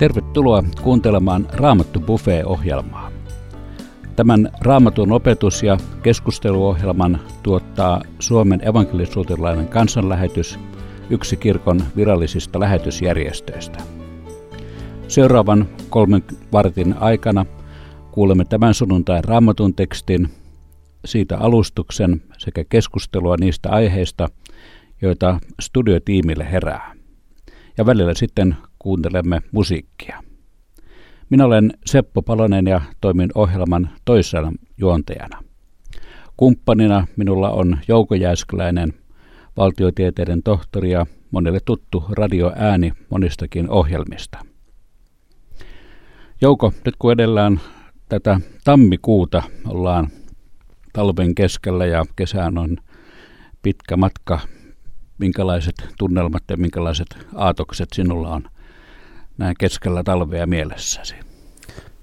Tervetuloa kuuntelemaan Raamattu Buffet-ohjelmaa. Tämän Raamatun opetus- ja keskusteluohjelman tuottaa Suomen evankelisuutilainen kansanlähetys, yksi kirkon virallisista lähetysjärjestöistä. Seuraavan kolmen vartin aikana kuulemme tämän sunnuntain raamatun tekstin, siitä alustuksen sekä keskustelua niistä aiheista, joita studiotiimille herää. Ja välillä sitten kuuntelemme musiikkia. Minä olen Seppo Palonen ja toimin ohjelman toisena juontajana. Kumppanina minulla on Jouko Jääskeläinen, valtiotieteiden tohtori ja monelle tuttu radioääni monistakin ohjelmista. Jouko, nyt kun edellään tätä tammikuuta ollaan talven keskellä ja kesään on pitkä matka, minkälaiset tunnelmat ja minkälaiset aatokset sinulla on näin keskellä talvea mielessäsi?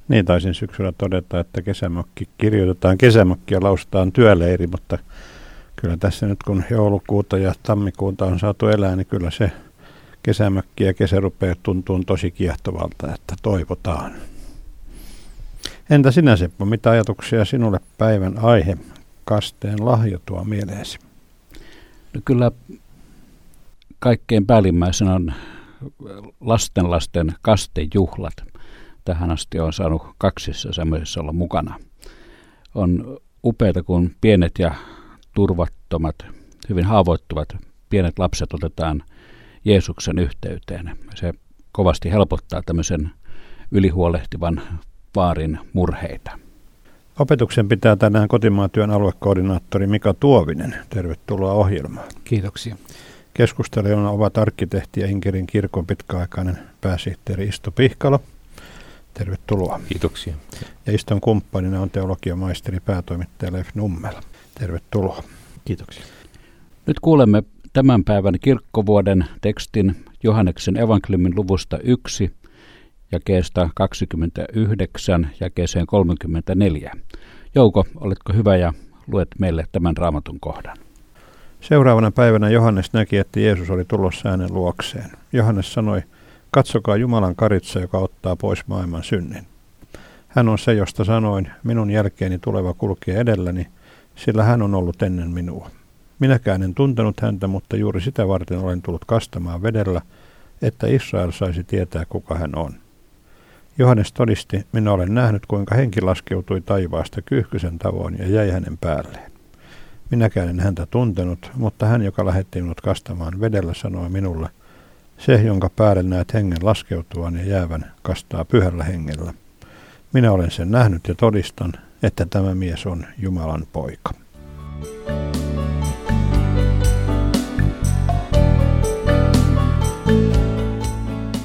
Niin, taisin syksyllä todeta, että kesämökki kirjoitetaan kesämökki ja lausutaan työleiri, mutta kyllä tässä nyt kun joulukuuta ja tammikuuta on saatu elää, niin kyllä se kesämökki ja kesä rupeaa tuntuu tosi kiehtovalta, että toivotaan. Entä sinä Seppo, mitä ajatuksia sinulle päivän aihe kasteen lahjo tuo mieleesi? No kyllä kaikkein päällimmäisenä on lastenlasten kastejuhlat. Tähän asti on saanut kaksissa semmoisissa olla mukana. On upeita, kun pienet ja turvattomat, hyvin haavoittuvat pienet lapset otetaan Jeesuksen yhteyteen. Se kovasti helpottaa tämmöisen ylihuolehtivan vaarin murheita. Opetuksen pitää tänään kotimaan työn aluekoordinaattori Mika Tuovinen. Tervetuloa ohjelmaan. Kiitoksia. Keskustelijana ovat arkkitehti ja Inkerin kirkon pitkäaikainen pääsihteeri Isto Pihkalo. Tervetuloa. Kiitoksia. Ja Iston kumppanina on teologiamaisteri päätoimittaja Leif Nummel. Tervetuloa. Kiitoksia. Nyt kuulemme tämän päivän kirkkovuoden tekstin Johanneksen evankeliumin luvusta 1 jakeesta 29 jakeeseen 34. Jouko, oletko hyvä ja luet meille tämän raamatun kohdan? Seuraavana päivänä Johannes näki, että Jeesus oli tulossa hänen luokseen. Johannes sanoi, katsokaa Jumalan karitsa, joka ottaa pois maailman synnin. Hän on se, josta sanoin, minun jälkeeni tuleva kulkee edelläni, sillä hän on ollut ennen minua. Minäkään en tuntenut häntä, mutta juuri sitä varten olen tullut kastamaan vedellä, että Israel saisi tietää, kuka hän on. Johannes todisti, minä olen nähnyt, kuinka henki laskeutui taivaasta kyyhkysen tavoin ja jäi hänen päälleen. Minäkään en häntä tuntenut, mutta hän, joka lähetti minut kastamaan vedellä, sanoi minulle, se, jonka päälle näet hengen laskeutuvan ja jäävän, kastaa pyhällä hengellä. Minä olen sen nähnyt ja todistan, että tämä mies on Jumalan poika.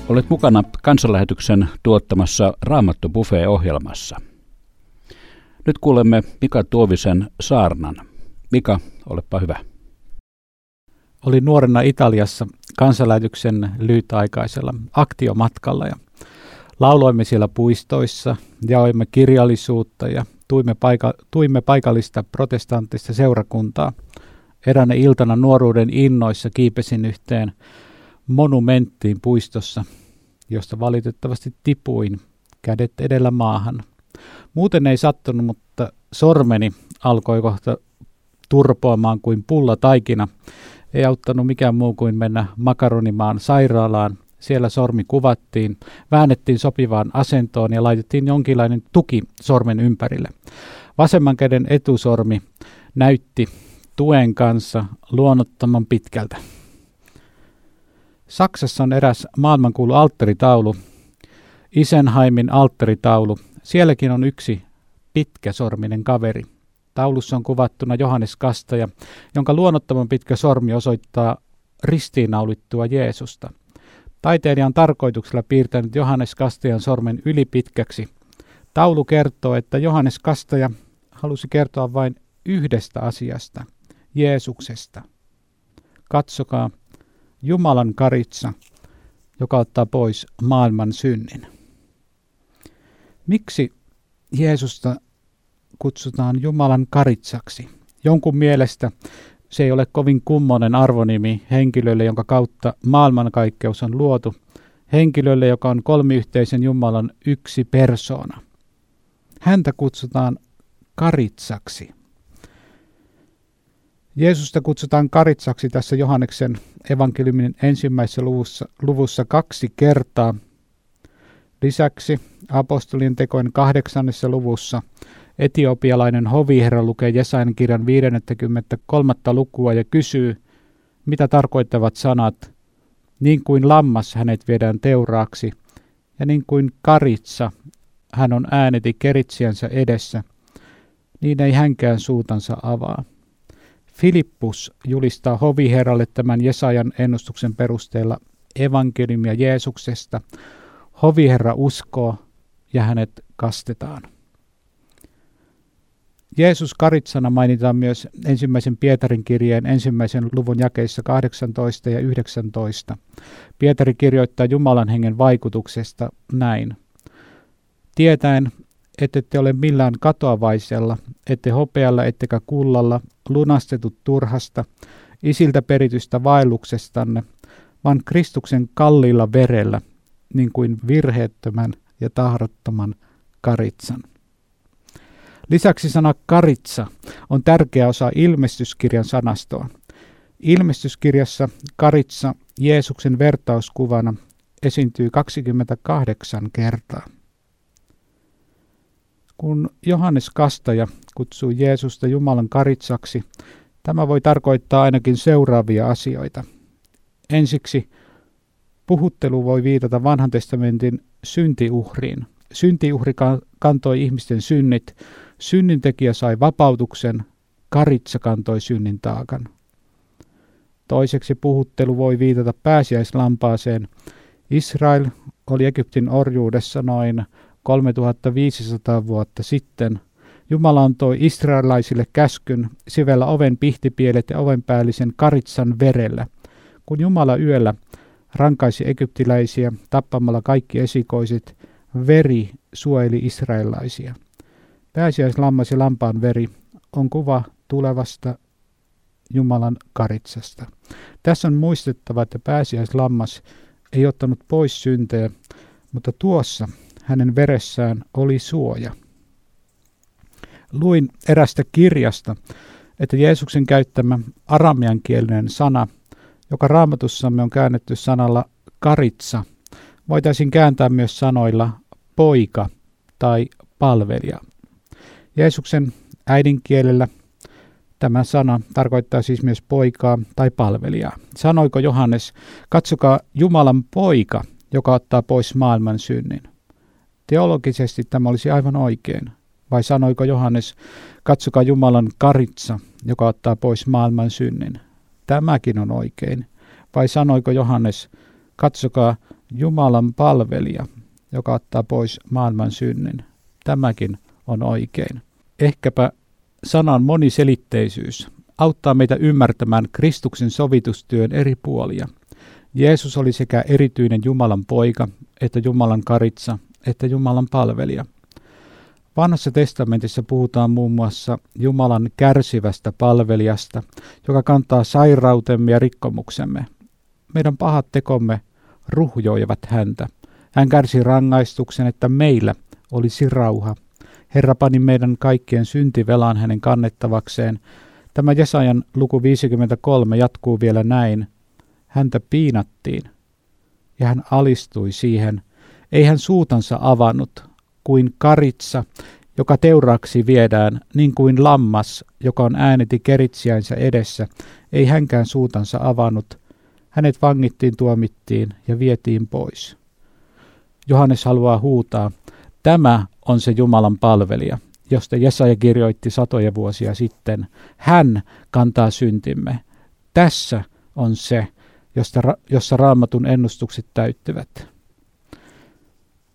Olet mukana kansanlähetyksen tuottamassa Raamattu Buffet-ohjelmassa. Nyt kuulemme Mika Tuovisen saarnan. Mika, olepa hyvä. Olin nuorena Italiassa kansanlähetyksen lyhytaikaisella aktiomatkalla ja lauloimme siellä puistoissa, jaoimme kirjallisuutta ja tuimme, paika- tuimme paikallista protestanttista seurakuntaa. Eräänä iltana nuoruuden innoissa kiipesin yhteen monumenttiin puistossa, josta valitettavasti tipuin kädet edellä maahan. Muuten ei sattunut, mutta sormeni alkoi kohta turpoamaan kuin pulla taikina. Ei auttanut mikään muu kuin mennä makaronimaan sairaalaan. Siellä sormi kuvattiin, väännettiin sopivaan asentoon ja laitettiin jonkinlainen tuki sormen ympärille. Vasemman käden etusormi näytti tuen kanssa luonnottoman pitkältä. Saksassa on eräs maailmankuulu alttaritaulu, Isenheimin alttaritaulu. Sielläkin on yksi pitkäsorminen kaveri. Taulussa on kuvattuna Johannes Kastaja, jonka luonnottoman pitkä sormi osoittaa ristiinnaulittua Jeesusta. Taiteilija on tarkoituksella piirtänyt Johannes Kastajan sormen ylipitkäksi. Taulu kertoo, että Johannes Kastaja halusi kertoa vain yhdestä asiasta, Jeesuksesta. Katsokaa, Jumalan karitsa, joka ottaa pois maailman synnin. Miksi Jeesusta kutsutaan Jumalan karitsaksi? Jonkun mielestä se ei ole kovin kummonen arvonimi henkilölle, jonka kautta maailmankaikkeus on luotu, henkilölle, joka on kolmiyhteisen Jumalan yksi persoona. Häntä kutsutaan karitsaksi. Jeesusta kutsutaan karitsaksi tässä Johanneksen evankeliumin ensimmäisessä luvussa, luvussa kaksi kertaa. Lisäksi apostolien tekojen kahdeksannessa luvussa etiopialainen hoviherra lukee Jesajan kirjan 53. lukua ja kysyy, mitä tarkoittavat sanat, niin kuin lammas hänet viedään teuraaksi, ja niin kuin karitsa hän on ääneti keritsiänsä edessä, niin ei hänkään suutansa avaa. Filippus julistaa hoviherralle tämän Jesajan ennustuksen perusteella evankeliumia Jeesuksesta. Hoviherra uskoo ja hänet kastetaan. Jeesus karitsana mainitaan myös ensimmäisen Pietarin kirjeen ensimmäisen luvun jakeissa 18 ja 19. Pietari kirjoittaa Jumalan hengen vaikutuksesta näin. Tietäen, ette ole millään katoavaisella, ette hopealla ettekä kullalla, lunastetut turhasta, isiltä peritystä vaelluksestanne, vaan Kristuksen kalliilla verellä, niin kuin virheettömän ja tahdottoman karitsan. Lisäksi sana karitsa on tärkeä osa ilmestyskirjan sanastoa. Ilmestyskirjassa karitsa Jeesuksen vertauskuvana esiintyy 28 kertaa. Kun Johannes Kastaja kutsuu Jeesusta Jumalan karitsaksi, tämä voi tarkoittaa ainakin seuraavia asioita. Ensiksi puhuttelu voi viitata vanhan testamentin syntiuhriin. Syntiuhri kantoi ihmisten synnit, synnintekijä sai vapautuksen, karitsa kantoi synnin taakan. Toiseksi puhuttelu voi viitata pääsiäislampaaseen. Israel oli Egyptin orjuudessa noin 3500 vuotta sitten Jumala antoi israelaisille käskyn sivellä oven pihtipielet ja ovenpäällisen karitsan verellä. Kun Jumala yöllä rankaisi egyptiläisiä tappamalla kaikki esikoiset, veri suojeli israelaisia. Pääsiäislammas ja lampaan veri on kuva tulevasta Jumalan karitsasta. Tässä on muistettava, että pääsiäislammas ei ottanut pois syntejä, mutta tuossa hänen veressään oli suoja. Luin erästä kirjasta, että Jeesuksen käyttämä aramiankielinen sana, joka raamatussamme on käännetty sanalla karitsa, voitaisiin kääntää myös sanoilla poika tai palvelija. Jeesuksen äidinkielellä tämä sana tarkoittaa siis myös poikaa tai palvelijaa. Sanoiko Johannes, katsokaa Jumalan poika, joka ottaa pois maailman synnin. Teologisesti tämä olisi aivan oikein. Vai sanoiko Johannes, katsokaa Jumalan karitsa, joka ottaa pois maailman synnin. Tämäkin on oikein. Vai sanoiko Johannes, katsokaa Jumalan palvelija, joka ottaa pois maailman synnin. Tämäkin on oikein. Ehkäpä sanan moniselitteisyys auttaa meitä ymmärtämään Kristuksen sovitustyön eri puolia. Jeesus oli sekä erityinen Jumalan poika että Jumalan karitsa että Jumalan palvelija. Vanhassa testamentissa puhutaan muun muassa Jumalan kärsivästä palvelijasta, joka kantaa sairautemme ja rikkomuksemme. Meidän pahat tekomme ruhjoivat häntä. Hän kärsi rangaistuksen, että meillä olisi rauha. Herra pani meidän kaikkien syntivelan hänen kannettavakseen. Tämä Jesajan luku 53 jatkuu vielä näin. Häntä piinattiin ja hän alistui siihen – ei hän suutansa avannut, kuin karitsa, joka teuraaksi viedään, niin kuin lammas, joka on ääneti keritsiäinsä edessä, ei hänkään suutansa avannut. Hänet vangittiin, tuomittiin ja vietiin pois. Johannes haluaa huutaa, tämä on se Jumalan palvelija, josta Jesaja kirjoitti satoja vuosia sitten. Hän kantaa syntimme. Tässä on se, josta, jossa raamatun ennustukset täyttyvät.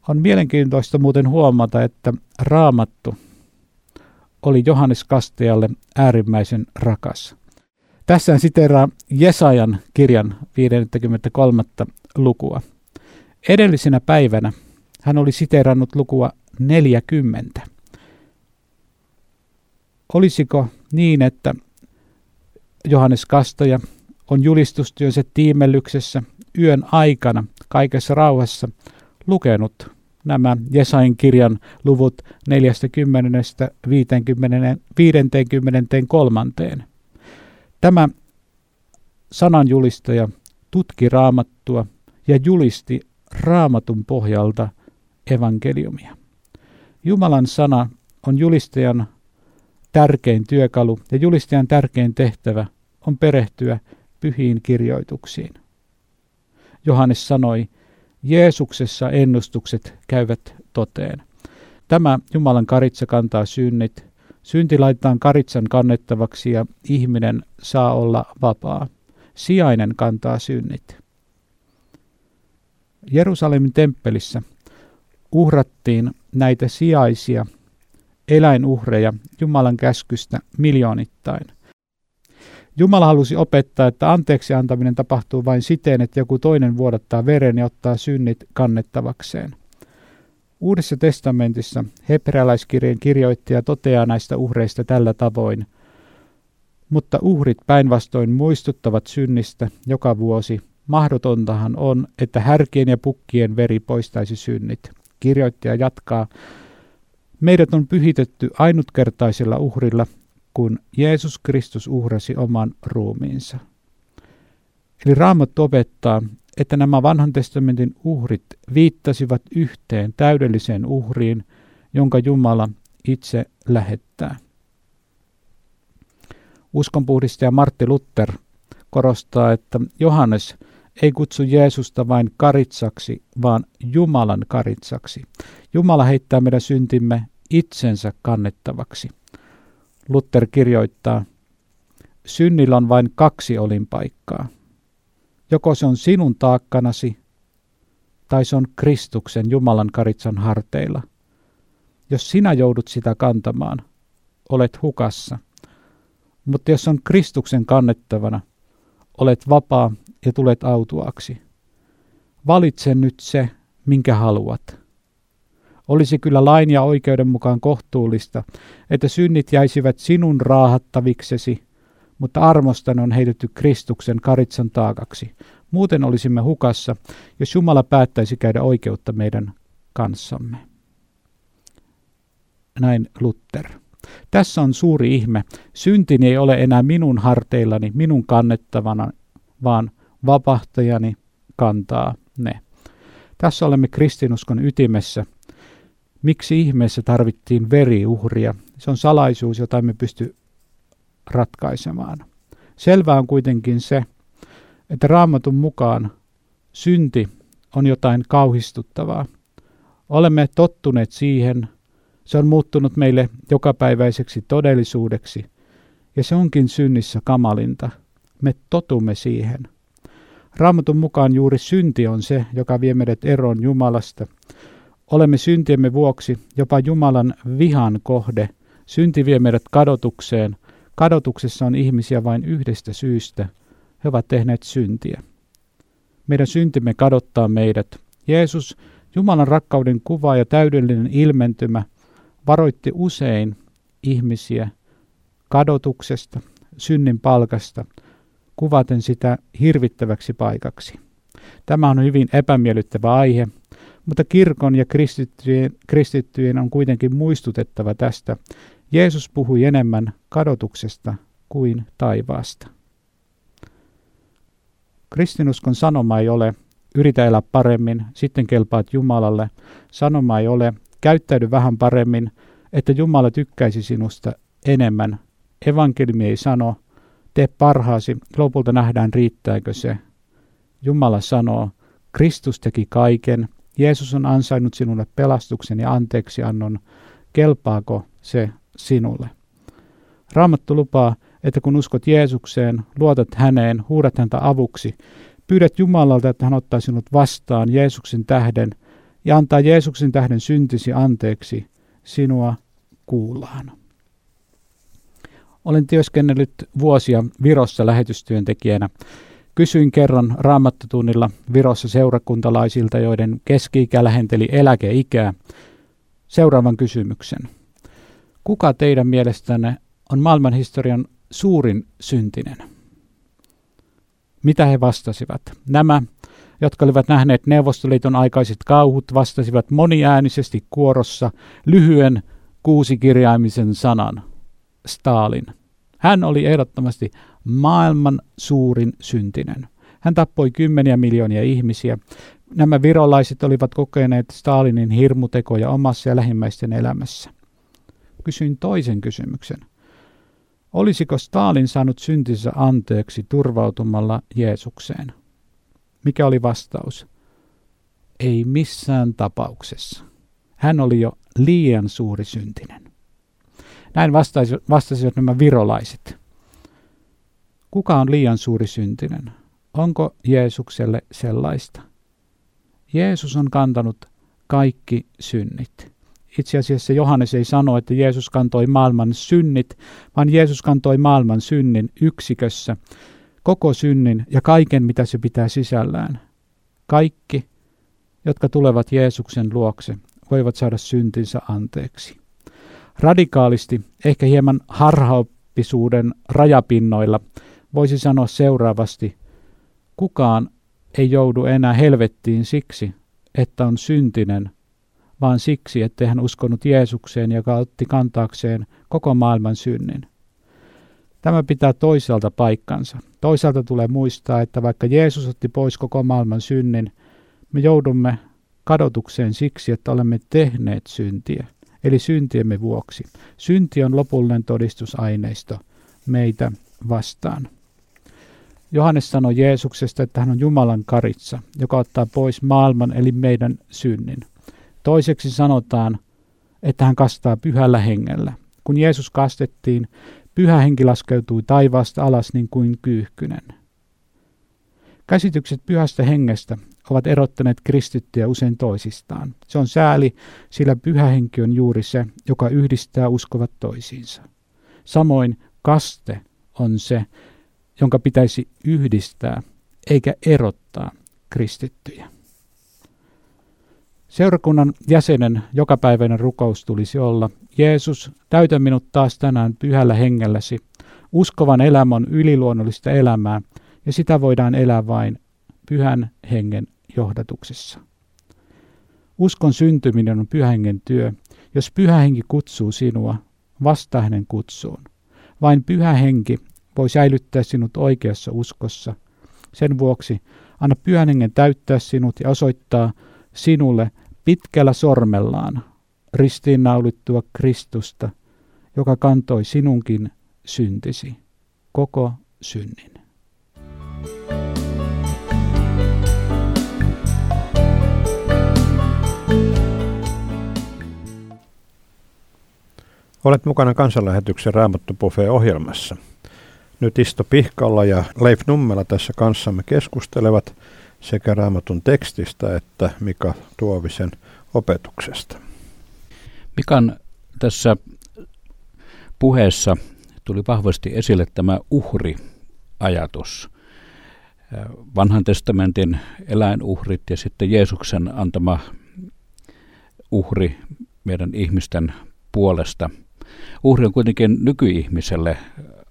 On mielenkiintoista muuten huomata, että raamattu oli Johannes Kastajalle äärimmäisen rakas. Tässä on siteeraa Jesajan kirjan 53. lukua. Edellisenä päivänä hän oli siteerannut lukua 40. Olisiko niin, että Johannes Kastaja on julistustyönsä tiimellyksessä yön aikana kaikessa rauhassa lukenut nämä Jesain kirjan luvut 40 53. Tämä sananjulistaja tutki raamattua ja julisti raamatun pohjalta evankeliumia. Jumalan sana on julistajan tärkein työkalu ja julistajan tärkein tehtävä on perehtyä pyhiin kirjoituksiin. Johannes sanoi, Jeesuksessa ennustukset käyvät toteen. Tämä Jumalan karitsa kantaa synnit. Synti laitetaan karitsan kannettavaksi ja ihminen saa olla vapaa. Sijainen kantaa synnit. Jerusalemin temppelissä uhrattiin näitä sijaisia eläinuhreja Jumalan käskystä miljoonittain. Jumala halusi opettaa, että anteeksi antaminen tapahtuu vain siten, että joku toinen vuodattaa veren ja ottaa synnit kannettavakseen. Uudessa testamentissa hebrealaiskirjeen kirjoittaja toteaa näistä uhreista tällä tavoin. Mutta uhrit päinvastoin muistuttavat synnistä joka vuosi. Mahdotontahan on, että härkien ja pukkien veri poistaisi synnit. Kirjoittaja jatkaa, Meidät on pyhitetty ainutkertaisella uhrilla, kun Jeesus Kristus uhrasi oman ruumiinsa. Eli Raamattu opettaa, että nämä vanhan testamentin uhrit viittasivat yhteen täydelliseen uhriin, jonka Jumala itse lähettää. Uskonpuhdistaja Martti Luther korostaa, että Johannes ei kutsu Jeesusta vain karitsaksi, vaan Jumalan karitsaksi. Jumala heittää meidän syntimme itsensä kannettavaksi. Luther kirjoittaa, synnillä on vain kaksi olinpaikkaa. Joko se on sinun taakkanasi, tai se on Kristuksen Jumalan karitsan harteilla. Jos sinä joudut sitä kantamaan, olet hukassa. Mutta jos on Kristuksen kannettavana, olet vapaa ja tulet autuaksi. Valitse nyt se, minkä haluat. Olisi kyllä lain ja oikeuden mukaan kohtuullista, että synnit jäisivät sinun raahattaviksesi, mutta armostan on heitetty Kristuksen karitsan taakaksi. Muuten olisimme hukassa, jos Jumala päättäisi käydä oikeutta meidän kanssamme. Näin Luther. Tässä on suuri ihme. Syntini ei ole enää minun harteillani, minun kannettavana, vaan vapahtajani kantaa ne. Tässä olemme kristinuskon ytimessä – Miksi ihmeessä tarvittiin veriuhria? Se on salaisuus, jota emme pysty ratkaisemaan. Selvää on kuitenkin se, että raamatun mukaan synti on jotain kauhistuttavaa. Olemme tottuneet siihen, se on muuttunut meille jokapäiväiseksi todellisuudeksi, ja se onkin synnissä kamalinta. Me totumme siihen. Raamatun mukaan juuri synti on se, joka vie meidät eroon Jumalasta, Olemme syntiemme vuoksi jopa Jumalan vihan kohde. Synti vie meidät kadotukseen. Kadotuksessa on ihmisiä vain yhdestä syystä. He ovat tehneet syntiä. Meidän syntimme kadottaa meidät. Jeesus, Jumalan rakkauden kuva ja täydellinen ilmentymä, varoitti usein ihmisiä kadotuksesta, synnin palkasta, kuvaten sitä hirvittäväksi paikaksi. Tämä on hyvin epämiellyttävä aihe, mutta kirkon ja kristittyjen, kristittyjen on kuitenkin muistutettava tästä. Jeesus puhui enemmän kadotuksesta kuin taivaasta. Kristinuskon sanoma ei ole yritä elää paremmin, sitten kelpaat Jumalalle. Sanoma ei ole käyttäydy vähän paremmin, että Jumala tykkäisi sinusta enemmän. Evankeliumi ei sano, tee parhaasi, lopulta nähdään riittääkö se. Jumala sanoo, Kristus teki kaiken, Jeesus on ansainnut sinulle pelastuksen ja anteeksiannon. Kelpaako se sinulle? Raamattu lupaa, että kun uskot Jeesukseen, luotat häneen, huudat häntä avuksi, pyydät Jumalalta, että hän ottaa sinut vastaan Jeesuksen tähden ja antaa Jeesuksen tähden syntisi anteeksi, sinua kuullaan. Olen työskennellyt vuosia Virossa lähetystyöntekijänä Kysyin kerran raamattotunnilla Virossa seurakuntalaisilta, joiden keski-ikä lähenteli eläkeikää, seuraavan kysymyksen. Kuka teidän mielestänne on maailmanhistorian suurin syntinen? Mitä he vastasivat? Nämä, jotka olivat nähneet Neuvostoliiton aikaiset kauhut, vastasivat moniäänisesti kuorossa lyhyen kuusikirjaimisen sanan. Stalin. Hän oli ehdottomasti maailman suurin syntinen. Hän tappoi kymmeniä miljoonia ihmisiä. Nämä virolaiset olivat kokeneet Stalinin hirmutekoja omassa ja lähimmäisten elämässä. Kysyin toisen kysymyksen. Olisiko Stalin saanut syntinsä anteeksi turvautumalla Jeesukseen? Mikä oli vastaus? Ei missään tapauksessa. Hän oli jo liian suuri syntinen. Näin vastasivat nämä virolaiset. Kuka on liian suuri syntinen? Onko Jeesukselle sellaista? Jeesus on kantanut kaikki synnit. Itse asiassa Johannes ei sano, että Jeesus kantoi maailman synnit, vaan Jeesus kantoi maailman synnin yksikössä, koko synnin ja kaiken, mitä se pitää sisällään. Kaikki, jotka tulevat Jeesuksen luokse, voivat saada syntinsä anteeksi. Radikaalisti, ehkä hieman harhaoppisuuden rajapinnoilla, voisi sanoa seuraavasti, kukaan ei joudu enää helvettiin siksi, että on syntinen, vaan siksi, että hän uskonut Jeesukseen, joka otti kantaakseen koko maailman synnin. Tämä pitää toisaalta paikkansa. Toisaalta tulee muistaa, että vaikka Jeesus otti pois koko maailman synnin, me joudumme kadotukseen siksi, että olemme tehneet syntiä, eli syntiemme vuoksi. Synti on lopullinen todistusaineisto meitä vastaan. Johannes sanoi Jeesuksesta, että hän on Jumalan karitsa, joka ottaa pois maailman eli meidän synnin. Toiseksi sanotaan, että hän kastaa pyhällä hengellä. Kun Jeesus kastettiin, pyhä henki laskeutui taivaasta alas niin kuin kyyhkynen. Käsitykset pyhästä hengestä ovat erottaneet kristittyjä usein toisistaan. Se on sääli, sillä pyhä henki on juuri se, joka yhdistää uskovat toisiinsa. Samoin kaste on se, jonka pitäisi yhdistää eikä erottaa kristittyjä. Seurakunnan jäsenen jokapäiväinen rukous tulisi olla, Jeesus, täytä minut taas tänään pyhällä hengelläsi. Uskovan elämä on yliluonnollista elämää, ja sitä voidaan elää vain pyhän hengen johdatuksessa. Uskon syntyminen on pyhängen työ. Jos pyhä henki kutsuu sinua, vastaa hänen kutsuun. Vain pyhä henki voi säilyttää sinut oikeassa uskossa. Sen vuoksi anna pyhän hengen täyttää sinut ja osoittaa sinulle pitkällä sormellaan ristiinnaulittua Kristusta, joka kantoi sinunkin syntisi, koko synnin. Olet mukana kansanlähetyksen Raamattu ohjelmassa Nyt Isto Pihkalla ja Leif Nummela tässä kanssamme keskustelevat sekä raamatun tekstistä että Mika Tuovisen opetuksesta. Mikan tässä puheessa tuli vahvasti esille tämä uhriajatus. Vanhan testamentin eläinuhrit ja sitten Jeesuksen antama uhri meidän ihmisten puolesta. Uhri on kuitenkin nykyihmiselle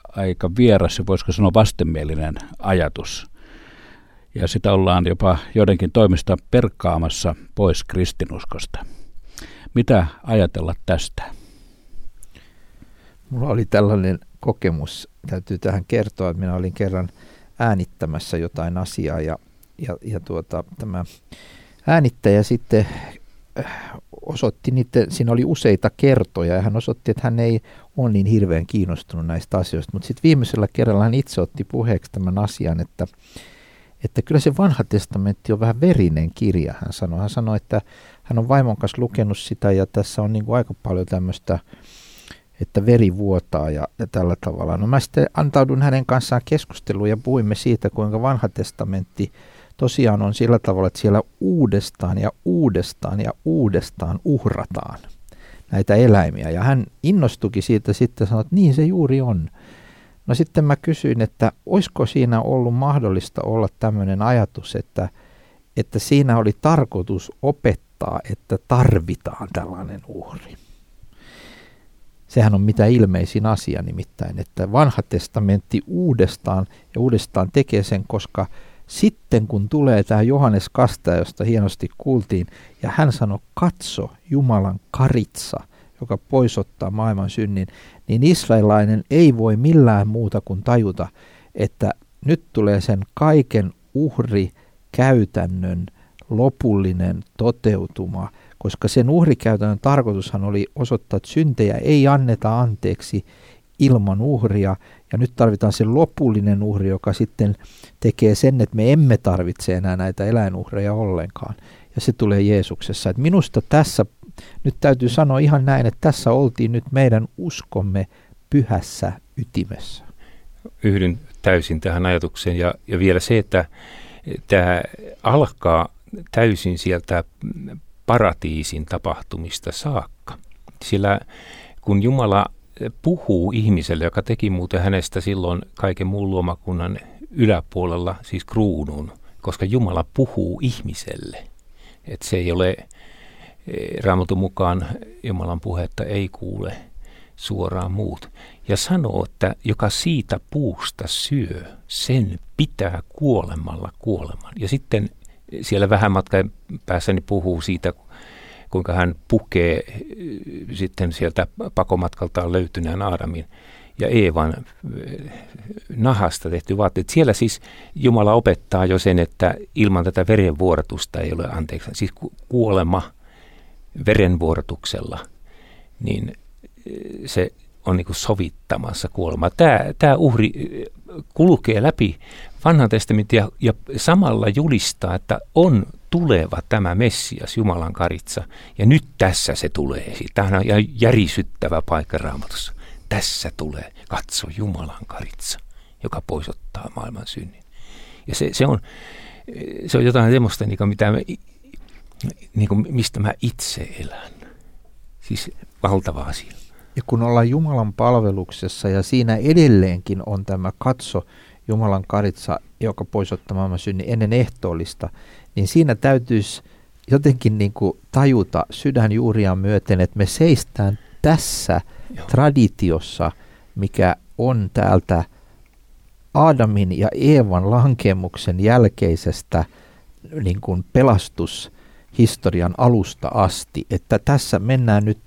aika vieras ja voisiko sanoa vastenmielinen ajatus ja sitä ollaan jopa joidenkin toimista perkkaamassa pois kristinuskosta. Mitä ajatella tästä? Mulla oli tällainen kokemus, täytyy tähän kertoa, että minä olin kerran äänittämässä jotain asiaa ja, ja, ja tuota, tämä äänittäjä sitten osoitti niitä, siinä oli useita kertoja ja hän osoitti, että hän ei ole niin hirveän kiinnostunut näistä asioista, mutta sitten viimeisellä kerralla hän itse otti puheeksi tämän asian, että että kyllä se vanha testamentti on vähän verinen kirja, hän sanoi. Hän sanoi, että hän on vaimon kanssa lukenut sitä ja tässä on niin kuin aika paljon tämmöistä, että veri vuotaa ja, ja tällä tavalla. No mä sitten antaudun hänen kanssaan keskusteluun ja puhuimme siitä, kuinka vanha testamentti tosiaan on sillä tavalla, että siellä uudestaan ja uudestaan ja uudestaan uhrataan näitä eläimiä. Ja hän innostuki siitä sitten sanoi, että niin se juuri on. No sitten mä kysyin, että olisiko siinä ollut mahdollista olla tämmöinen ajatus, että, että siinä oli tarkoitus opettaa, että tarvitaan tällainen uhri. Sehän on mitä ilmeisin asia nimittäin, että vanha testamentti uudestaan ja uudestaan tekee sen, koska sitten kun tulee tämä Johannes Kastaja, josta hienosti kuultiin, ja hän sanoi, katso Jumalan karitsa, joka poisottaa maailman synnin, niin israelainen ei voi millään muuta kuin tajuta, että nyt tulee sen kaiken uhri käytännön lopullinen toteutuma, koska sen uhrikäytännön tarkoitushan oli osoittaa, että syntejä ei anneta anteeksi ilman uhria, ja nyt tarvitaan se lopullinen uhri, joka sitten tekee sen, että me emme tarvitse enää näitä eläinuhreja ollenkaan. Ja se tulee Jeesuksessa. Et minusta tässä, nyt täytyy sanoa ihan näin, että tässä oltiin nyt meidän uskomme pyhässä ytimessä. Yhdyn täysin tähän ajatukseen ja, ja vielä se, että tämä alkaa täysin sieltä paratiisin tapahtumista saakka. Sillä kun Jumala puhuu ihmiselle, joka teki muuten hänestä silloin kaiken muun luomakunnan yläpuolella, siis kruunun, koska Jumala puhuu ihmiselle. että se ei ole eh, Raamatun mukaan Jumalan puhetta ei kuule suoraan muut. Ja sanoo, että joka siitä puusta syö, sen pitää kuolemalla kuoleman. Ja sitten siellä vähän matkan päässäni puhuu siitä, kuinka hän pukee äh, sitten sieltä pakomatkaltaan löytyneen Aadamin ja Eevan äh, nahasta tehty vaatteet. Siellä siis Jumala opettaa jo sen, että ilman tätä verenvuorotusta ei ole anteeksi. Siis kuolema verenvuorotuksella, niin äh, se on niin sovittamassa kuolemaa. Tämä, tämä uhri kulkee läpi vanhan testamentin ja, ja samalla julistaa, että on tuleva tämä Messias, Jumalan karitsa. Ja nyt tässä se tulee. Tämä on järisyttävä paikka raamatussa. Tässä tulee, katso Jumalan karitsa, joka poisottaa maailman synnin. Ja se, se, on, se on jotain semmoista, niin mitä mä, niin kuin mistä mä itse elän. Siis valtava asia. Ja kun ollaan Jumalan palveluksessa ja siinä edelleenkin on tämä katso Jumalan karitsa, joka poisottaa maailman synnin ennen ehtoollista, niin siinä täytyisi jotenkin niin kuin tajuta sydänjuuriaan myöten, että me seistään tässä Joo. traditiossa, mikä on täältä Aadamin ja Eevan lankemuksen jälkeisestä niin kuin pelastushistorian alusta asti, että tässä mennään nyt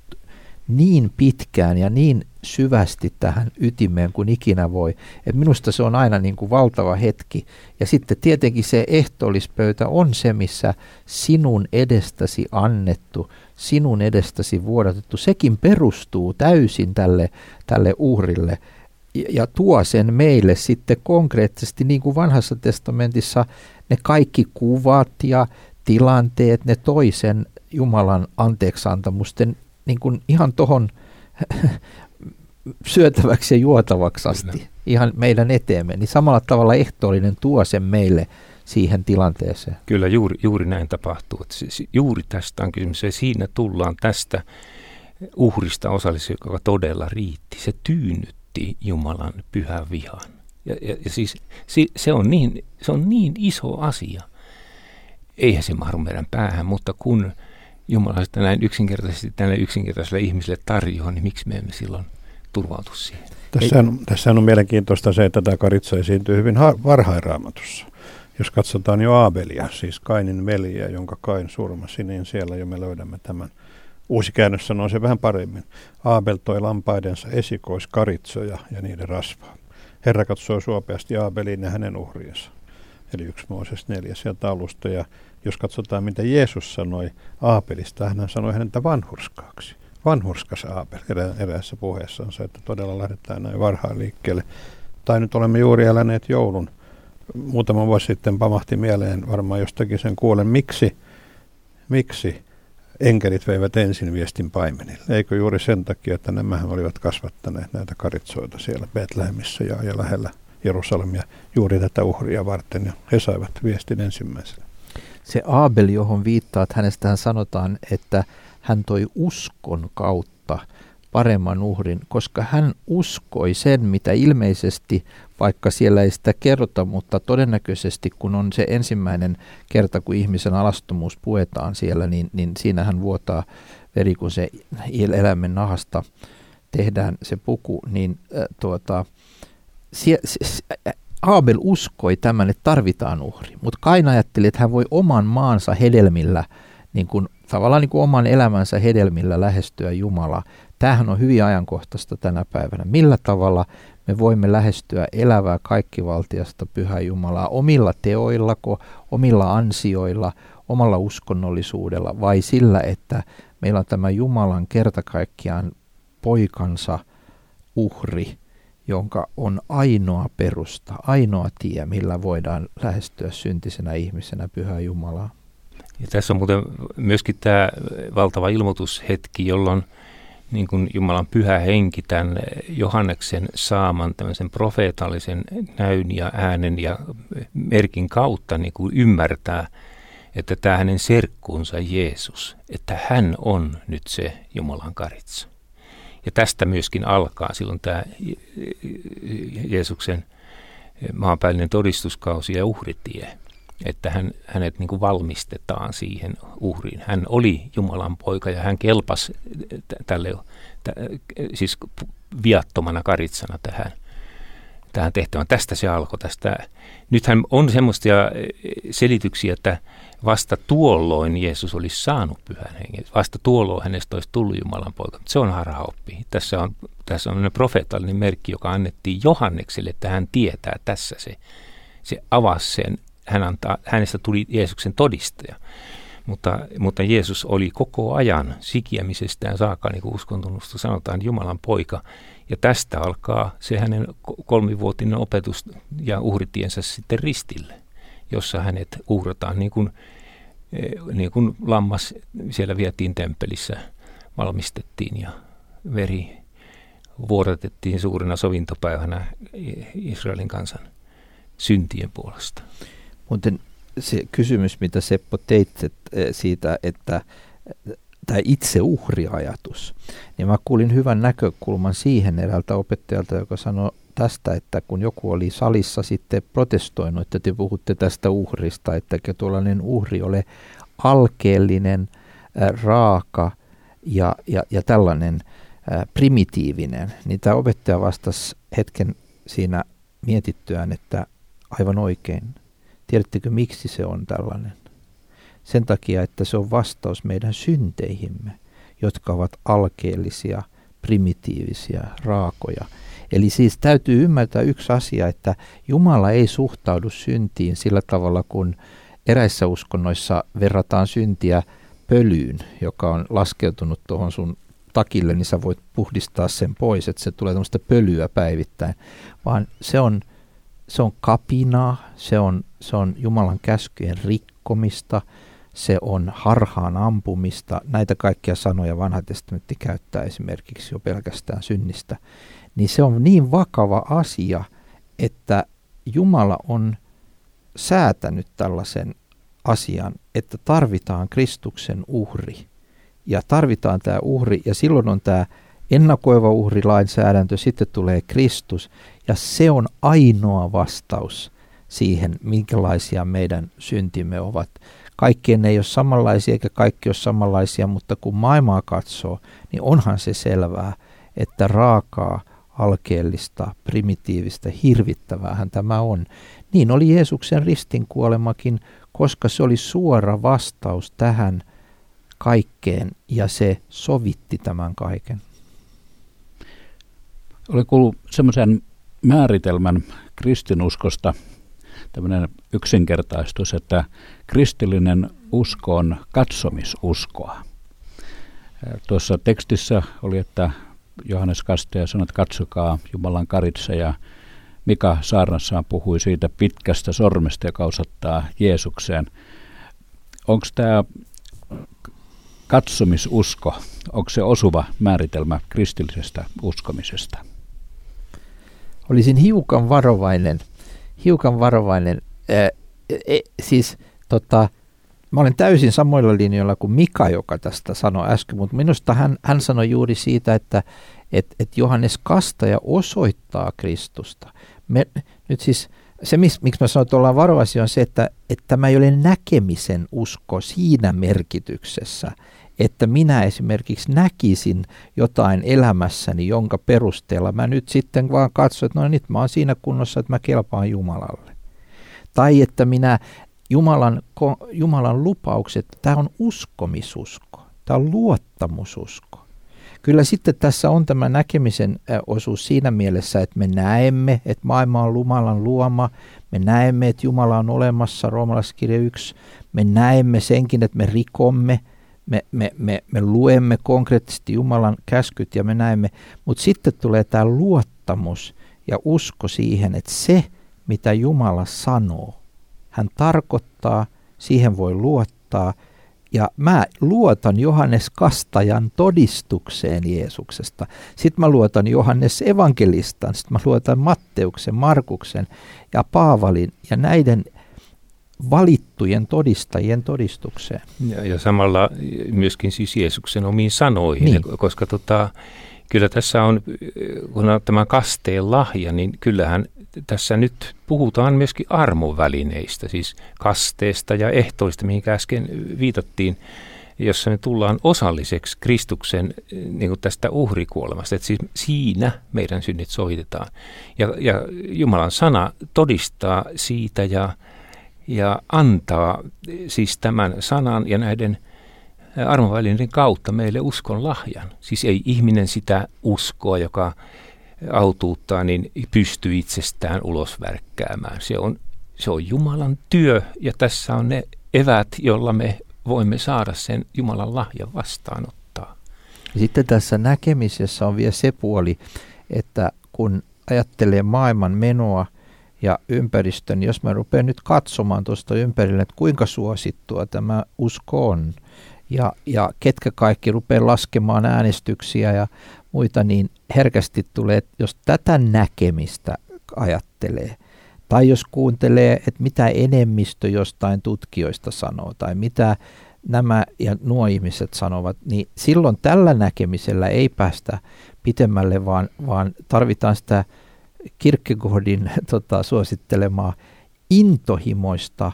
niin pitkään ja niin syvästi tähän ytimeen kuin ikinä voi. Et minusta se on aina niin kuin valtava hetki. Ja sitten tietenkin se ehtoollispöytä on se, missä sinun edestäsi annettu, sinun edestäsi vuodatettu, sekin perustuu täysin tälle, tälle uhrille ja tuo sen meille sitten konkreettisesti, niin kuin vanhassa testamentissa ne kaikki kuvat ja tilanteet, ne toisen Jumalan anteeksantamusten niin kuin ihan tuohon syötäväksi ja juotavaksi asti, Kyllä. ihan meidän eteemme, niin samalla tavalla ehtoollinen tuo sen meille siihen tilanteeseen. Kyllä juuri, juuri näin tapahtuu. Siis juuri tästä on kysymys ja siinä tullaan tästä uhrista osallisia, joka todella riitti. Se tyynnytti Jumalan pyhän vihan. Ja, ja, ja siis se, se, on niin, se on niin iso asia. Eihän se mahdu meidän päähän, mutta kun Jumala sitä näin yksinkertaisesti tälle yksinkertaiselle ihmiselle tarjoaa, niin miksi me emme silloin turvautu siihen? Tässä on, tässä on mielenkiintoista se, että tämä karitsa esiintyy hyvin varhain raamatussa. Jos katsotaan jo Aabelia, siis Kainin veliä, jonka Kain surmasi, niin siellä jo me löydämme tämän. Uusi käännös sanoo se vähän paremmin. Aabel toi lampaidensa esikoiskaritsoja ja niiden rasvaa. Herra katsoi suopeasti Aabelin ja hänen uhriensa. Eli yksi Mooses neljä sieltä alusta. Ja jos katsotaan, mitä Jeesus sanoi Aapelista, hän sanoi häntä vanhurskaaksi. Vanhurskas Aapel erä, eräässä puheessansa, että todella lähdetään näin varhaan liikkeelle. Tai nyt olemme juuri eläneet joulun. Muutama vuosi sitten pamahti mieleen varmaan jostakin sen kuolen. Miksi, miksi enkelit veivät ensin viestin paimenille? Eikö juuri sen takia, että nämä olivat kasvattaneet näitä karitsoita siellä Betlehemissä ja, ja lähellä Jerusalemia juuri tätä uhria varten. Ja he saivat viestin ensimmäisenä se Abel, johon viittaat, hänestähän sanotaan, että hän toi uskon kautta paremman uhrin, koska hän uskoi sen, mitä ilmeisesti, vaikka siellä ei sitä kerrota, mutta todennäköisesti kun on se ensimmäinen kerta, kun ihmisen alastomuus puetaan siellä, niin, niin siinä hän vuotaa veri, kun se eläimen nahasta tehdään se puku, niin äh, tuota, sie, sie, Abel uskoi tämän, että tarvitaan uhri, mutta Kain ajatteli, että hän voi oman maansa hedelmillä, niin kuin, tavallaan niin kuin oman elämänsä hedelmillä lähestyä Jumalaa. Tämähän on hyvin ajankohtaista tänä päivänä. Millä tavalla me voimme lähestyä elävää kaikkivaltiasta Pyhää Jumalaa omilla teoillako, omilla ansioilla, omalla uskonnollisuudella vai sillä, että meillä on tämä Jumalan kertakaikkiaan poikansa uhri, jonka on ainoa perusta, ainoa tie, millä voidaan lähestyä syntisenä ihmisenä Pyhää Jumalaa. Ja tässä on muuten myöskin tämä valtava ilmoitushetki, jolloin – niin kuin Jumalan pyhä henki tämän Johanneksen saaman tämmöisen profeetallisen näyn ja äänen ja merkin kautta niin kuin ymmärtää, että tämä hänen serkkuunsa Jeesus, että hän on nyt se Jumalan karitsa. Ja tästä myöskin alkaa silloin tämä Jeesuksen maanpäällinen todistuskausi ja uhritie että hän, hänet niin kuin valmistetaan siihen uhriin. Hän oli Jumalan poika ja hän kelpasi tälle, t- siis viattomana karitsana tähän, tähän tehtävään. Tästä se alkoi. Tästä. Nythän on semmoisia selityksiä, että vasta tuolloin Jeesus olisi saanut pyhän hengen. Vasta tuolloin hänestä olisi tullut Jumalan poika. Se on harhaoppi. Tässä on, tässä on profeetallinen merkki, joka annettiin Johannekselle, että hän tietää tässä se. Se avasi sen hän antaa, hänestä tuli Jeesuksen todistaja. Mutta, mutta Jeesus oli koko ajan sikiämisestään saakka, niin kuin uskontunnusta sanotaan, Jumalan poika. Ja tästä alkaa se hänen kolmivuotinen opetus ja uhritiensä sitten ristille, jossa hänet uhrataan niin kuin, eh, niin kuin lammas siellä vietiin temppelissä, valmistettiin ja veri vuodatettiin suurena sovintopäivänä Israelin kansan syntien puolesta. Muuten se kysymys, mitä Seppo teit eh, siitä, että tämä itse uhriajatus, niin mä kuulin hyvän näkökulman siihen eräältä opettajalta, joka sanoi tästä, että kun joku oli salissa sitten protestoinut, että te puhutte tästä uhrista, että tuollainen uhri ole alkeellinen, raaka ja, ja, ja tällainen primitiivinen, niin tämä opettaja vastasi hetken siinä mietittyään, että aivan oikein, Tiedättekö, miksi se on tällainen? Sen takia, että se on vastaus meidän synteihimme, jotka ovat alkeellisia, primitiivisia, raakoja. Eli siis täytyy ymmärtää yksi asia, että Jumala ei suhtaudu syntiin sillä tavalla, kun eräissä uskonnoissa verrataan syntiä pölyyn, joka on laskeutunut tuohon sun takille, niin sä voit puhdistaa sen pois, että se tulee tämmöistä pölyä päivittäin, vaan se on se on kapinaa, se on, se on Jumalan käskyjen rikkomista, se on harhaan ampumista. Näitä kaikkia sanoja vanha testamentti käyttää esimerkiksi jo pelkästään synnistä. Niin se on niin vakava asia, että Jumala on säätänyt tällaisen asian, että tarvitaan Kristuksen uhri. Ja tarvitaan tämä uhri, ja silloin on tämä ennakoiva uhrilainsäädäntö, sitten tulee Kristus, ja se on ainoa vastaus siihen, minkälaisia meidän syntimme ovat. Kaikkien ei ole samanlaisia eikä kaikki ole samanlaisia, mutta kun maailmaa katsoo, niin onhan se selvää, että raakaa, alkeellista, primitiivistä, hirvittäväähän tämä on. Niin oli Jeesuksen ristin kuolemakin, koska se oli suora vastaus tähän kaikkeen ja se sovitti tämän kaiken. Olen kuullut semmoisen määritelmän kristinuskosta, tämmöinen yksinkertaistus, että kristillinen usko on katsomisuskoa. Tuossa tekstissä oli, että Johannes Kastaja sanoi, että katsokaa Jumalan karitsa ja Mika saarnassaan puhui siitä pitkästä sormesta, joka osoittaa Jeesukseen. Onko tämä katsomisusko, onko se osuva määritelmä kristillisestä uskomisesta? olisin hiukan varovainen, hiukan varovainen. Ää, e, siis tota, mä olen täysin samoilla linjoilla kuin Mika, joka tästä sanoi äsken, mutta minusta hän, hän sanoi juuri siitä, että et, et Johannes Kastaja osoittaa Kristusta. Me, nyt siis se, miksi mä sanoin, että ollaan varovaisia, on se, että, että tämä ei ole näkemisen usko siinä merkityksessä, että minä esimerkiksi näkisin jotain elämässäni, jonka perusteella mä nyt sitten vaan katson, että no nyt mä oon siinä kunnossa, että mä kelpaan Jumalalle. Tai että minä Jumalan, Jumalan lupaukset, tämä on uskomisusko, tämä on luottamususko. Kyllä sitten tässä on tämä näkemisen osuus siinä mielessä, että me näemme, että maailma on Jumalan luoma, me näemme, että Jumala on olemassa, roomalaiskirja 1, me näemme senkin, että me rikomme, me, me, me, me luemme konkreettisesti Jumalan käskyt ja me näemme, mutta sitten tulee tämä luottamus ja usko siihen, että se, mitä Jumala sanoo, hän tarkoittaa, siihen voi luottaa. Ja mä luotan Johannes Kastajan todistukseen Jeesuksesta. Sitten mä luotan Johannes Evankelistan, sitten mä luotan Matteuksen, Markuksen ja Paavalin ja näiden valittujen todistajien todistukseen. Ja, ja samalla myöskin siis Jeesuksen omiin sanoihin, niin. koska tota, kyllä tässä on, kun on tämä kasteen lahja, niin kyllähän tässä nyt puhutaan myöskin armovälineistä, siis kasteesta ja ehtoista, mihin äsken viitattiin, jossa me tullaan osalliseksi Kristuksen niin kuin tästä uhrikuolemasta. Että siis siinä meidän synnit sovitetaan. Ja, ja Jumalan sana todistaa siitä ja, ja antaa siis tämän sanan ja näiden armovälineiden kautta meille uskon lahjan. Siis ei ihminen sitä uskoa, joka autuuttaa, niin pystyy itsestään ulos värkkäämään. Se on, se on Jumalan työ ja tässä on ne evät, jolla me voimme saada sen Jumalan lahjan vastaanottaa. Sitten tässä näkemisessä on vielä se puoli, että kun ajattelee maailman menoa ja ympäristön, niin jos mä rupean nyt katsomaan tuosta ympärille, että kuinka suosittua tämä usko on, ja, ja ketkä kaikki rupeaa laskemaan äänestyksiä ja muita, niin herkästi tulee, jos tätä näkemistä ajattelee, tai jos kuuntelee, että mitä enemmistö jostain tutkijoista sanoo, tai mitä nämä ja nuo ihmiset sanovat, niin silloin tällä näkemisellä ei päästä pitemmälle, vaan, vaan tarvitaan sitä Kierkegaardin tota, suosittelemaa intohimoista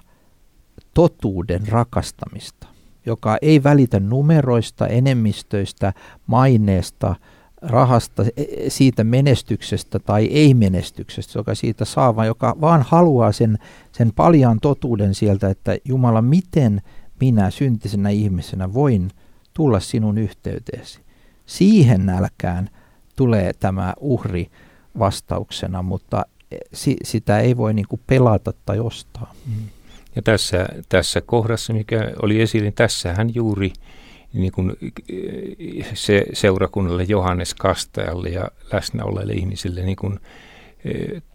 totuuden rakastamista, joka ei välitä numeroista, enemmistöistä, maineesta – rahasta, e, siitä menestyksestä tai ei-menestyksestä, joka siitä saa, vaan joka vaan haluaa sen, sen paljaan totuuden sieltä, että Jumala, miten minä syntisenä ihmisenä voin tulla sinun yhteyteesi. Siihen nälkään tulee tämä uhri vastauksena, mutta e, si, sitä ei voi niin pelata tai ostaa. Ja tässä, tässä kohdassa, mikä oli esillä, niin tässähän juuri niin kuin se seurakunnalle Johannes Kastajalle ja läsnä olleille ihmisille niin kuin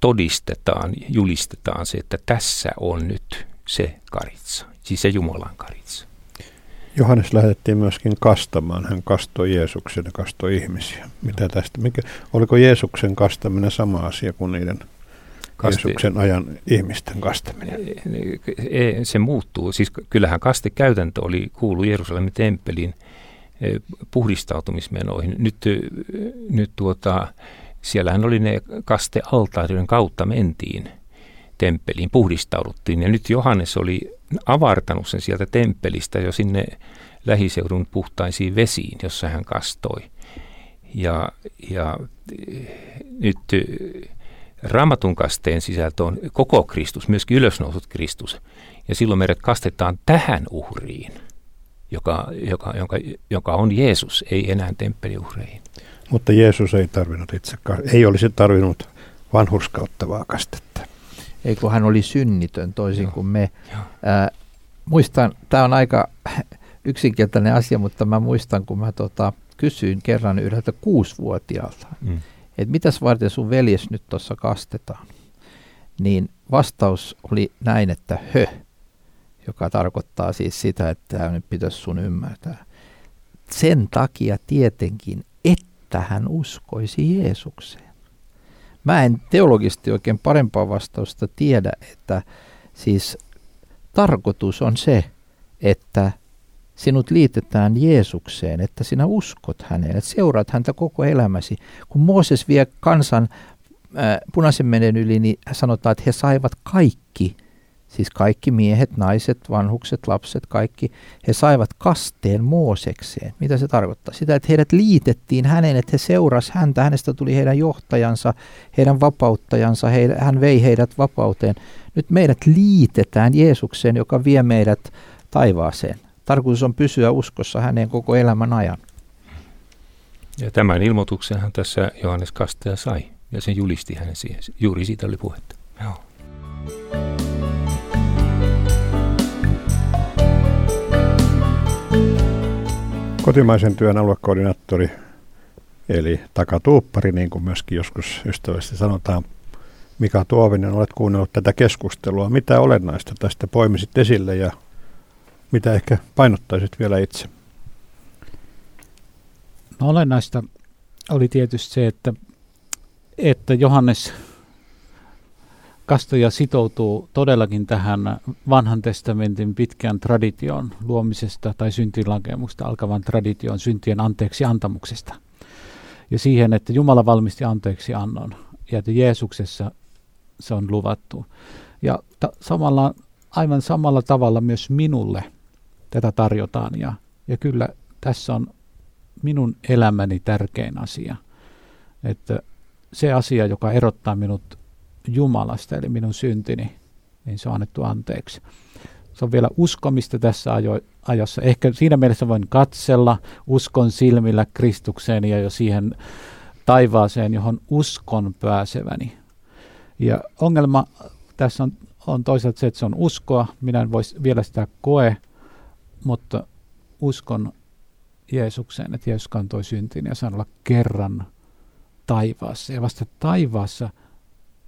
todistetaan, julistetaan se, että tässä on nyt se karitsa, siis se Jumalan karitsa. Johannes lähetettiin myöskin kastamaan. Hän kastoi Jeesuksen ja kastoi ihmisiä. Mitä tästä? Mikä, oliko Jeesuksen kastaminen sama asia kuin niiden Kaste, Jeesuksen ajan ihmisten kastaminen? Se muuttuu. Siis kyllähän kastekäytäntö oli kuulu Jerusalemin temppelin e, puhdistautumismenoihin. Nyt, e, nyt tuota, siellähän oli ne kastealtaarien kautta mentiin temppeliin, puhdistauduttiin. Ja nyt Johannes oli avartanut sen sieltä temppelistä jo sinne lähiseudun puhtaisiin vesiin, jossa hän kastoi. Ja, ja e, nyt Raamatun kasteen sisältö on koko Kristus, myöskin ylösnousut Kristus. Ja silloin meidät kastetaan tähän uhriin, joka, joka, joka, joka on Jeesus, ei enää temppeliuhreihin. Mutta Jeesus ei tarvinnut itse, ei olisi tarvinnut vanhurskauttavaa kastetta. Ei kun hän oli synnitön toisin Joo. kuin me. Ää, muistan, tämä on aika yksinkertainen asia, mutta mä muistan, kun mä tota, kysyin kerran yhdeltä kuusivuotiaalta, mm että mitäs varten sun veljes nyt tuossa kastetaan, niin vastaus oli näin, että hö, joka tarkoittaa siis sitä, että tämä nyt pitäisi sun ymmärtää. Sen takia tietenkin, että hän uskoisi Jeesukseen. Mä en teologisesti oikein parempaa vastausta tiedä, että siis tarkoitus on se, että sinut liitetään Jeesukseen, että sinä uskot häneen, että seuraat häntä koko elämäsi. Kun Mooses vie kansan äh, punaisen menen yli, niin sanotaan, että he saivat kaikki siis kaikki miehet, naiset, vanhukset, lapset, kaikki, he saivat kasteen Moosekseen. Mitä se tarkoittaa? Sitä, että heidät liitettiin häneen, että he seurasi häntä, hänestä tuli heidän johtajansa, heidän vapauttajansa, he, hän vei heidät vapauteen. Nyt meidät liitetään Jeesukseen, joka vie meidät taivaaseen. Tarkoitus on pysyä uskossa häneen koko elämän ajan. Ja tämän ilmoituksenhan tässä Johannes Kastaja sai, ja sen julisti hänen siihen. Juuri siitä oli puhetta. Joo. Kotimaisen työn aluekoordinaattori, eli takatuuppari, niin kuin myöskin joskus ystävästi sanotaan, Mika Tuovinen, olet kuunnellut tätä keskustelua. Mitä olennaista tästä poimisit esille ja mitä ehkä painottaisit vielä itse? No olennaista oli tietysti se, että, että Johannes Kastoja sitoutuu todellakin tähän vanhan testamentin pitkään tradition luomisesta tai syntilankemuksesta alkavan tradition syntien anteeksi antamuksesta. Ja siihen, että Jumala valmisti anteeksi annon ja että Jeesuksessa se on luvattu. Ja ta- samalla, aivan samalla tavalla myös minulle tätä tarjotaan. Ja, ja kyllä tässä on minun elämäni tärkein asia. Että se asia, joka erottaa minut Jumalasta, eli minun syntini, niin se on annettu anteeksi. Se on vielä uskomista tässä ajo, ajassa. Ehkä siinä mielessä voin katsella uskon silmillä Kristukseen ja jo siihen taivaaseen, johon uskon pääseväni. Ja ongelma tässä on, on toisaalta se, että se on uskoa. Minä en voisi vielä sitä koe, mutta uskon Jeesukseen, että Jeesus kantoi syntiin ja saan olla kerran taivaassa. Ja vasta taivaassa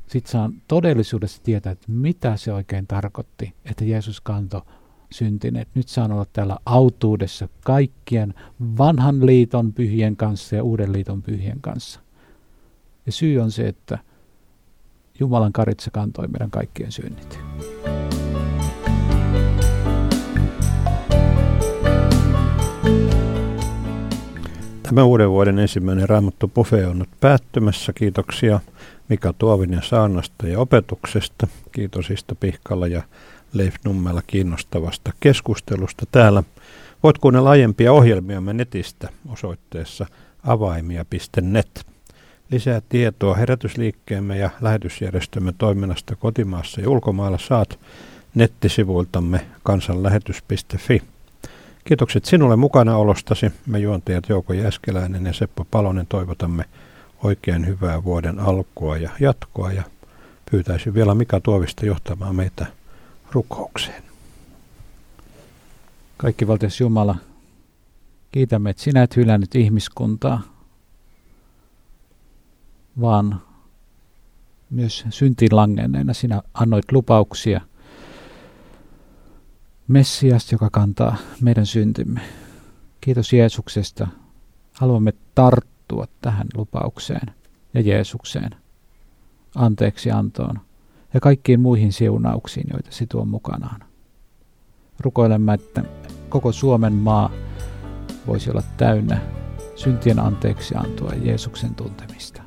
sitten saan todellisuudessa tietää, että mitä se oikein tarkoitti, että Jeesus kantoi syntin. Että nyt saan olla täällä autuudessa kaikkien vanhan liiton pyhien kanssa ja uuden liiton pyhien kanssa. Ja syy on se, että Jumalan karitsa kantoi meidän kaikkien synnit. Tämä uuden vuoden ensimmäinen Raamattu Pufe on nyt päättymässä. Kiitoksia Mika Tuovinen saannasta ja opetuksesta. Kiitos Ista Pihkalla ja Leif Nummella kiinnostavasta keskustelusta täällä. Voit kuunnella aiempia ohjelmiamme netistä osoitteessa avaimia.net. Lisää tietoa herätysliikkeemme ja lähetysjärjestömme toiminnasta kotimaassa ja ulkomailla saat nettisivuiltamme kansanlähetys.fi. Kiitokset sinulle mukana olostasi. Me juontajat Jouko Jäskeläinen ja Seppo Palonen toivotamme oikein hyvää vuoden alkua ja jatkoa ja pyytäisin vielä Mika Tuovista johtamaan meitä rukoukseen. Kaikki valtias Jumala, kiitämme, että sinä et hylännyt ihmiskuntaa, vaan myös syntiin langenneena sinä annoit lupauksia – Messias, joka kantaa meidän syntimme. Kiitos Jeesuksesta. Haluamme tarttua tähän lupaukseen ja Jeesukseen, anteeksi antoon ja kaikkiin muihin siunauksiin, joita se tuo mukanaan. Rukoilemme, että koko Suomen maa voisi olla täynnä syntien anteeksi antoa Jeesuksen tuntemista.